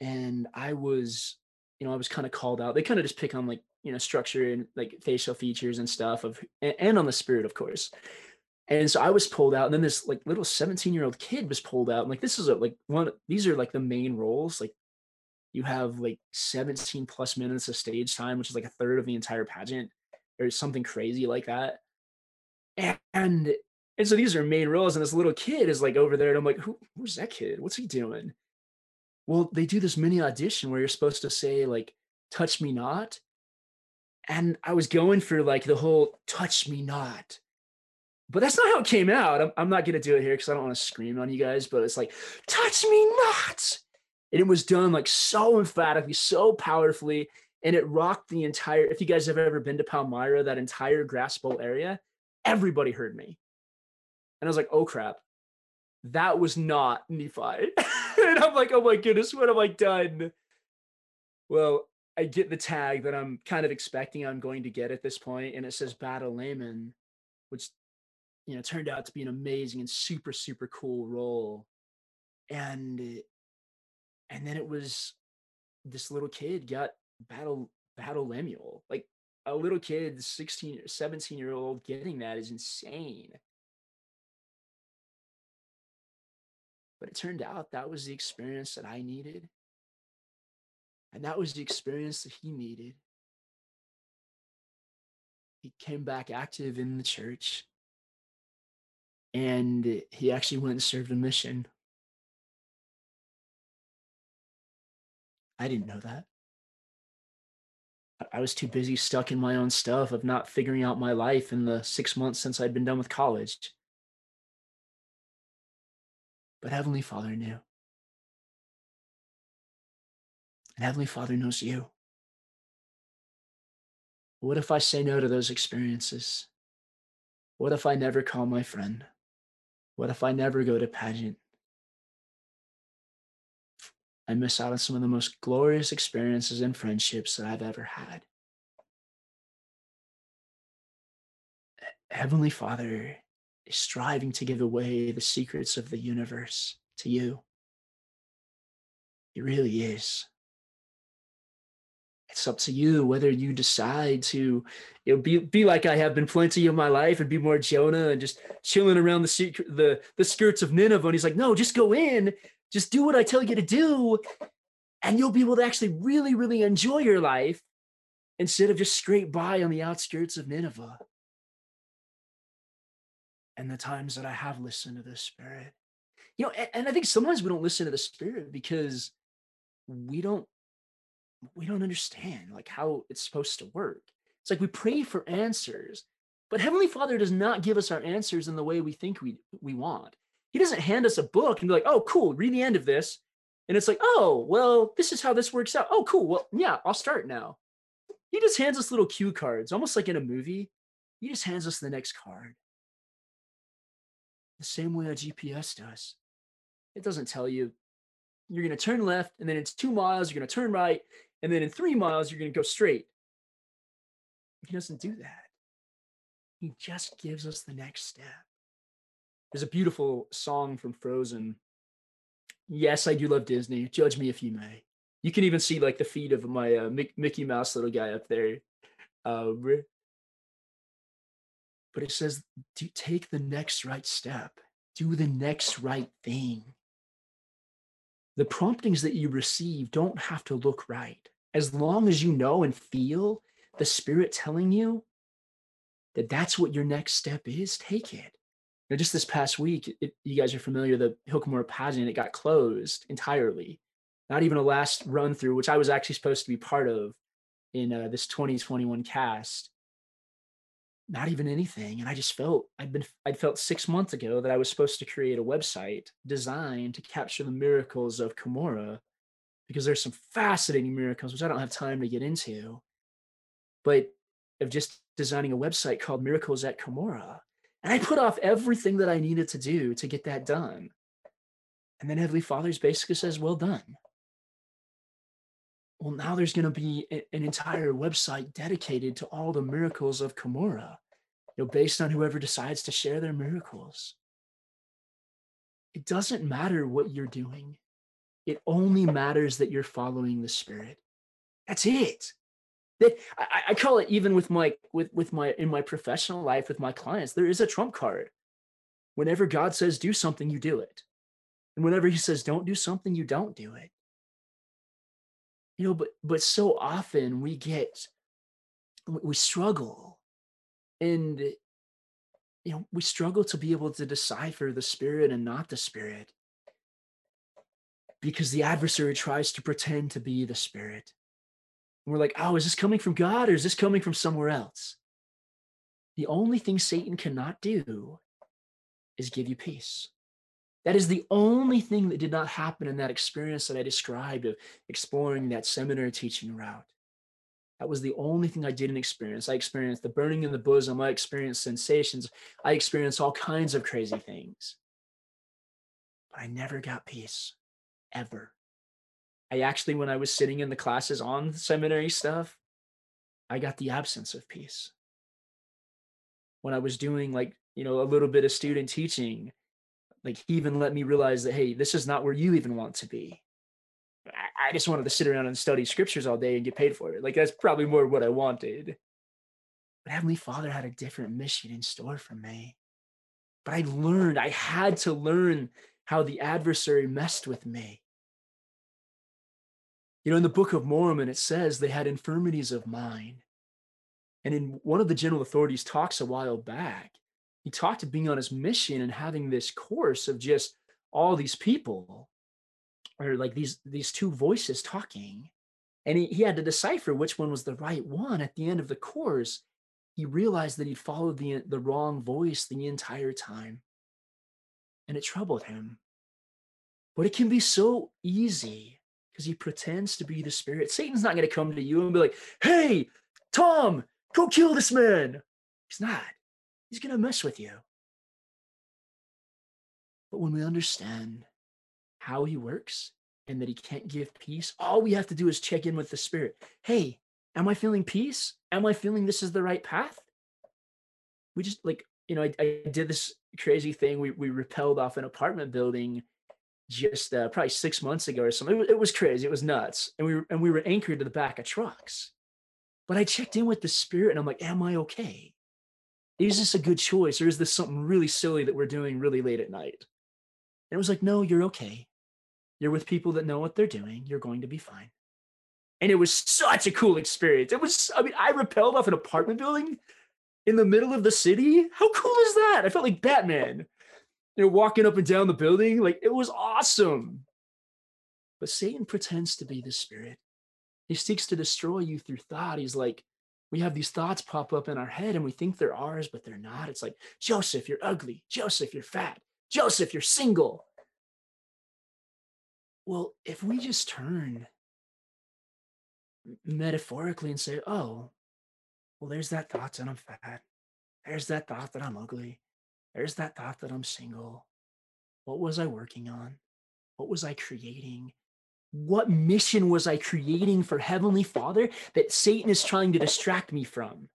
and I was, you know, I was kind of called out. They kind of just pick on like you know structure and like facial features and stuff of and, and on the spirit, of course. And so I was pulled out, and then this like little 17 year old kid was pulled out. And like this is a, like one these are like the main roles. Like you have like 17 plus minutes of stage time, which is like a third of the entire pageant, or something crazy like that. And and so these are main roles, and this little kid is like over there, and I'm like, Who, who's that kid? What's he doing? Well, they do this mini audition where you're supposed to say like, "Touch me not," and I was going for like the whole "touch me not," but that's not how it came out. I'm, I'm not gonna do it here because I don't want to scream on you guys, but it's like, "Touch me not," and it was done like so emphatically, so powerfully, and it rocked the entire. If you guys have ever been to Palmyra, that entire grass bowl area, everybody heard me and I was like, oh crap, that was not Nephi. and I'm like, oh my goodness, what have I done? Well, I get the tag that I'm kind of expecting I'm going to get at this point, and it says Battle Laman, which you know turned out to be an amazing and super super cool role. And and then it was this little kid got battle battle Lemuel. Like a little kid, 16 or 17 year old getting that is insane. But it turned out that was the experience that I needed. And that was the experience that he needed. he came back active in the church and he actually went and served a mission. I didn't know that. I was too busy stuck in my own stuff of not figuring out my life in the six months since I'd been done with college. But Heavenly Father knew. And Heavenly Father knows you. What if I say no to those experiences? What if I never call my friend? What if I never go to pageant? I miss out on some of the most glorious experiences and friendships that I've ever had. Heavenly Father is striving to give away the secrets of the universe to you. He really is it's up to you whether you decide to you know be be like I have been plenty of my life and be more Jonah and just chilling around the secret the the skirts of Nineveh. And he's like, no, just go in, just do what I tell you to do, and you'll be able to actually really, really enjoy your life instead of just scrape by on the outskirts of Nineveh. And the times that I have listened to the Spirit. You know, and, and I think sometimes we don't listen to the Spirit because we don't we don't understand like how it's supposed to work. It's like we pray for answers, but Heavenly Father does not give us our answers in the way we think we we want. He doesn't hand us a book and be like, "Oh, cool, read the end of this." And it's like, "Oh, well, this is how this works out." Oh, cool. Well, yeah, I'll start now. He just hands us little cue cards, almost like in a movie. He just hands us the next card. The same way a GPS does. It doesn't tell you you're going to turn left and then it's two miles, you're going to turn right and then in three miles, you're going to go straight. He doesn't do that. He just gives us the next step. There's a beautiful song from Frozen. Yes, I do love Disney. Judge me if you may. You can even see like the feet of my uh, Mickey Mouse little guy up there. Um, but it says, do take the next right step. Do the next right thing the promptings that you receive don't have to look right. As long as you know and feel the spirit telling you that that's what your next step is, take it. Now, just this past week, it, you guys are familiar, the Hill Cumorah pageant, it got closed entirely. Not even a last run through, which I was actually supposed to be part of in uh, this 2021 cast not even anything and i just felt i'd been i'd felt six months ago that i was supposed to create a website designed to capture the miracles of Cumorah because there's some fascinating miracles which i don't have time to get into but of just designing a website called miracles at Cumorah and i put off everything that i needed to do to get that done. And then heavenly fathers basically says well done well, now there's going to be an entire website dedicated to all the miracles of Cumorah, you know, based on whoever decides to share their miracles. It doesn't matter what you're doing. It only matters that you're following the Spirit. That's it. That I, I call it even with my with with my in my professional life with my clients. There is a trump card. Whenever God says do something, you do it, and whenever He says don't do something, you don't do it you know but but so often we get we struggle and you know we struggle to be able to decipher the spirit and not the spirit because the adversary tries to pretend to be the spirit. And we're like oh is this coming from god or is this coming from somewhere else? The only thing satan cannot do is give you peace that is the only thing that did not happen in that experience that I described of exploring that seminary teaching route. That was the only thing I didn't experience. I experienced the burning in the bosom. I experienced sensations. I experienced all kinds of crazy things. But I never got peace, ever. I actually, when I was sitting in the classes on seminary stuff, I got the absence of peace. When I was doing like, you know, a little bit of student teaching, like he even let me realize that hey this is not where you even want to be. I, just wanted to sit around and study scriptures all day and get paid for it. Like that's probably more what i wanted. But heavenly father had a different mission in store for me. But i learned i had to learn how the adversary messed with me. You know in the book of mormon it says they had infirmities of mind. And in one of the general authorities talks a while back, he talked to being on his mission and having this course of just all these people or like these these two voices talking. And he, he had to decipher which one was the right one. At the end of the course he realized that he'd followed the, the wrong voice the entire time. And it troubled him. But it can be so easy because he pretends to be the spirit. Satan's not going to come to you and be like hey tom go kill this man. He's not he's going to mess with you but when we understand how he works and that he can't give peace, all we have to do is check in with the spirit. Hey, am I feeling peace? Am I feeling this is the right path? We just like, you know, I, I did this crazy thing. We, we repelled off an apartment building just uh, probably six months ago or something. It it was crazy. It was nuts. And we were, and we were anchored to the back of trucks. But I checked in with the spirit and I'm like, am I okay? Is this a good choice or is this something really silly that we're doing really late at night? And it was like, no, you're okay. You're with people that know what they're doing. You're going to be fine. And it was such a cool experience. It was, I mean, I repelled off an apartment building in the middle of the city. How cool is that? I felt like Batman, you know, walking up and down the building. Like it was awesome. But Satan pretends to be the spirit. He seeks to destroy you through thought. He's like, we have these thoughts pop up in our head and we think they're ours, but they're not. It's like, Joseph, you're ugly. Joseph, you're fat. Joseph, you're single. Well, if we just turn metaphorically and say, oh, well, there's that thought that I'm fat. There's that thought that I'm ugly. There's that thought that I'm single. What was I working on? What was I creating? What mission was I creating for Heavenly Father that Satan is trying to distract me from?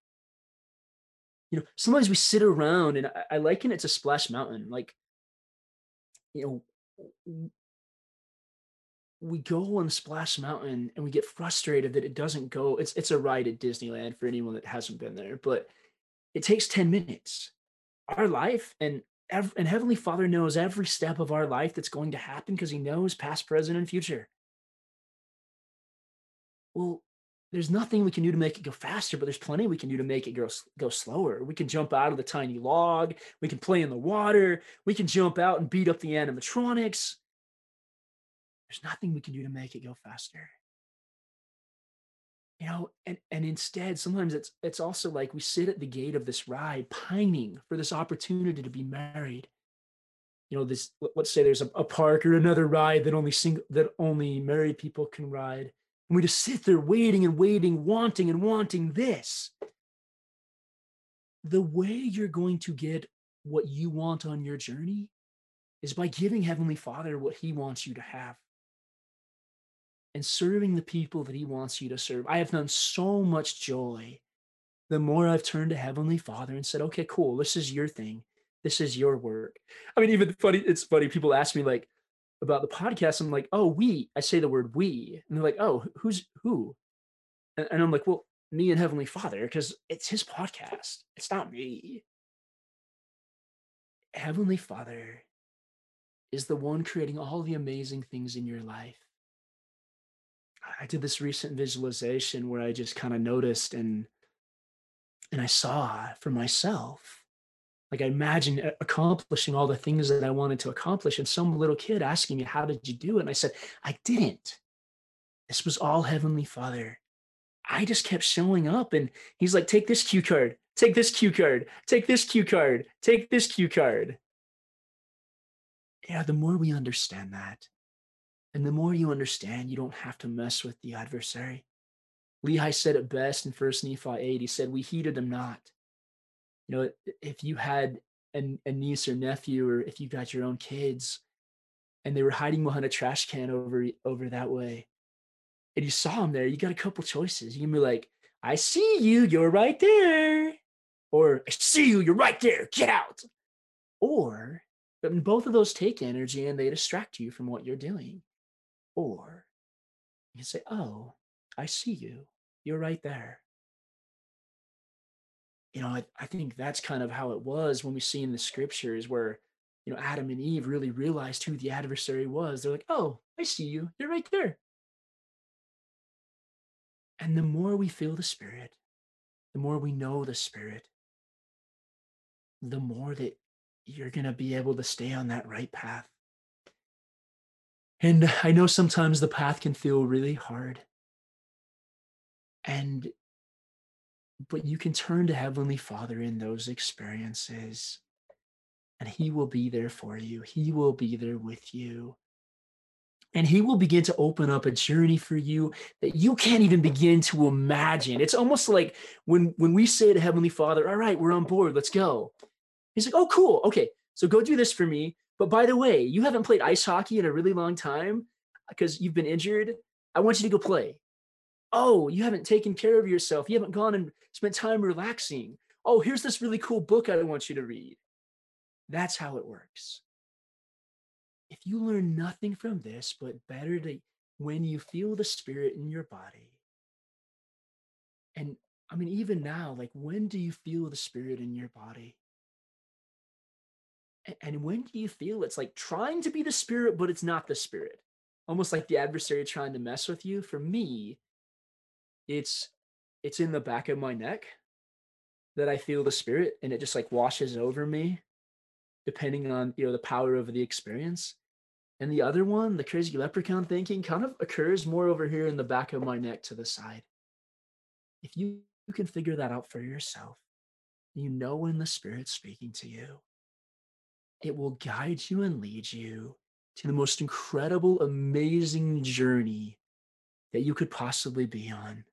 You know, sometimes we sit around and I, liken it to Splash Mountain. Like you know, we go on Splash Mountain and we get frustrated that it doesn't go. It's it's a ride at Disneyland for anyone that hasn't been there, but it takes 10 minutes. Our life and and Heavenly Father knows every step of our life that's going to happen because He knows past, present, and future. Well, there's nothing we can do to make it go faster, but there's plenty we can do to make it go, go slower. We can jump out of the tiny log. We can play in the water. We can jump out and beat up the animatronics. There's nothing we can do to make it go faster. You know, and, and instead, sometimes it's it's also like we sit at the gate of this ride, pining for this opportunity to be married. You know, this let's say there's a, a park or another ride that only single that only married people can ride and we just sit there waiting and waiting, wanting and wanting this. The way you're going to get what you want on your journey is by giving Heavenly Father what He wants you to have and serving the people that He wants you to serve. I have found so much joy the more I've turned to Heavenly Father and said, okay, cool, this is your thing. This is your work. I mean, even funny, it's funny. People ask me, like, about the podcast, I'm like, oh, we. I say the word we, and they're like, oh, who's who? And, and I'm like, well, me and Heavenly Father, because it's His podcast. It's not me. Heavenly Father is the one creating all the amazing things in your life. I did this recent visualization where I just kind of noticed and and I saw for myself like I imagine uh, accomplishing all the things that I wanted to accomplish. And some little kid asking me, How did you do it? And I said, I didn't. This was all Heavenly Father. I just kept showing up. And he's like, Take this cue card, take this cue card, take this cue card, take this cue card. Yeah, the more we understand that, and the more you understand, you don't have to mess with the adversary. Lehi said it best in First Nephi 8. He said, We heeded him not you know, if you had a, a niece or nephew, or if you got your own kids, and they were hiding behind a trash can over over that way, and you saw them there, you got a couple choices. You can be like, "I see you, you're right there," or "I see you, you're right there, get out," or but both of those take energy and they distract you from what you're doing. Or you can say, Oh, I see you. You're right there you know, I, I think that's kind of how it was when we see in the scriptures where, you know, Adam and Eve really realized who the adversary was. They're like, oh, I see you. You're right there. And the more we feel the Spirit, the more we know the Spirit, the more that you're going to be able to stay on that right path. And I know sometimes the path can feel really hard. And, but you can turn to Heavenly Father in those experiences, and He will be there for you. He will be there with you. And he will begin to open up a journey for you that you can't even begin to imagine. It's almost like when when we say to heavenly father all right we're on board let's go. He's like oh cool okay so go do this for me but by the way you haven't played ice hockey in a really long time because you've been injured. I want you to go play oh you haven't taken care of yourself you haven't gone and spent time relaxing oh here's this really cool book i want you to read that's how it works if you learn nothing from this, but better to when you feel the spirit in your body, and I mean, even now, like when do you feel the spirit in your body? And when do you feel it's like trying to be the spirit, but it's not the spirit? Almost like the adversary trying to mess with you. For me, it's it's in the back of my neck that I feel the spirit and it just like washes over me depending on you know the power of the experience. And the other one, the crazy leprechaun thinking, kind of occurs more over here in the back of my neck to the side. If you, can figure that out for yourself, you know when the Spirit's speaking to you. It will guide you and lead you to the most incredible, amazing journey that you could possibly be on.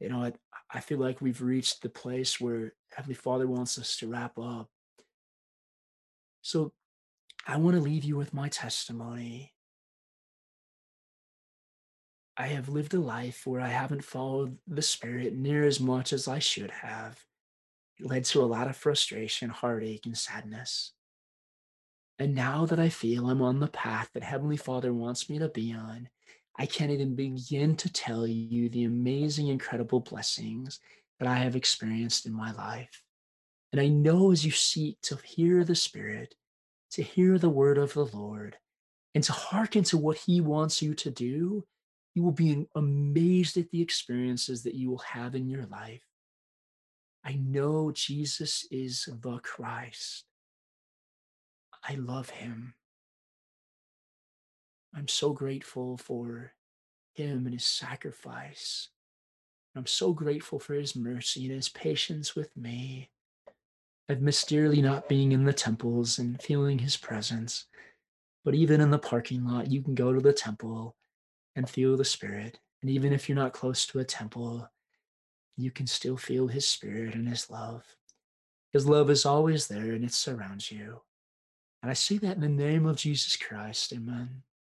You know, I, I feel like we've reached the place where Heavenly Father wants us to wrap up. So I want to leave you with my testimony. I have lived a life where I haven't followed the Spirit near as much as I should have. It led to a lot of frustration, heartache, and sadness. And now that I feel I'm on the path that Heavenly Father wants me to be on, I can't even begin to tell you the amazing, incredible blessings that I have experienced in my life. And I know as you seek to hear the Spirit, to hear the word of the Lord, and to hearken to what He wants you to do, you will be amazed at the experiences that you will have in your life. I know Jesus is the Christ. I love Him. I'm so grateful for Him and His sacrifice. I'm so grateful for His mercy and His patience with me. I've missed dearly not being in the temples and feeling his presence. But even in the parking lot, you can go to the temple and feel the spirit. And even if you're not close to a temple, you can still feel his spirit and his love. His love is always there and it surrounds you. And I say that in the name of Jesus Christ. Amen.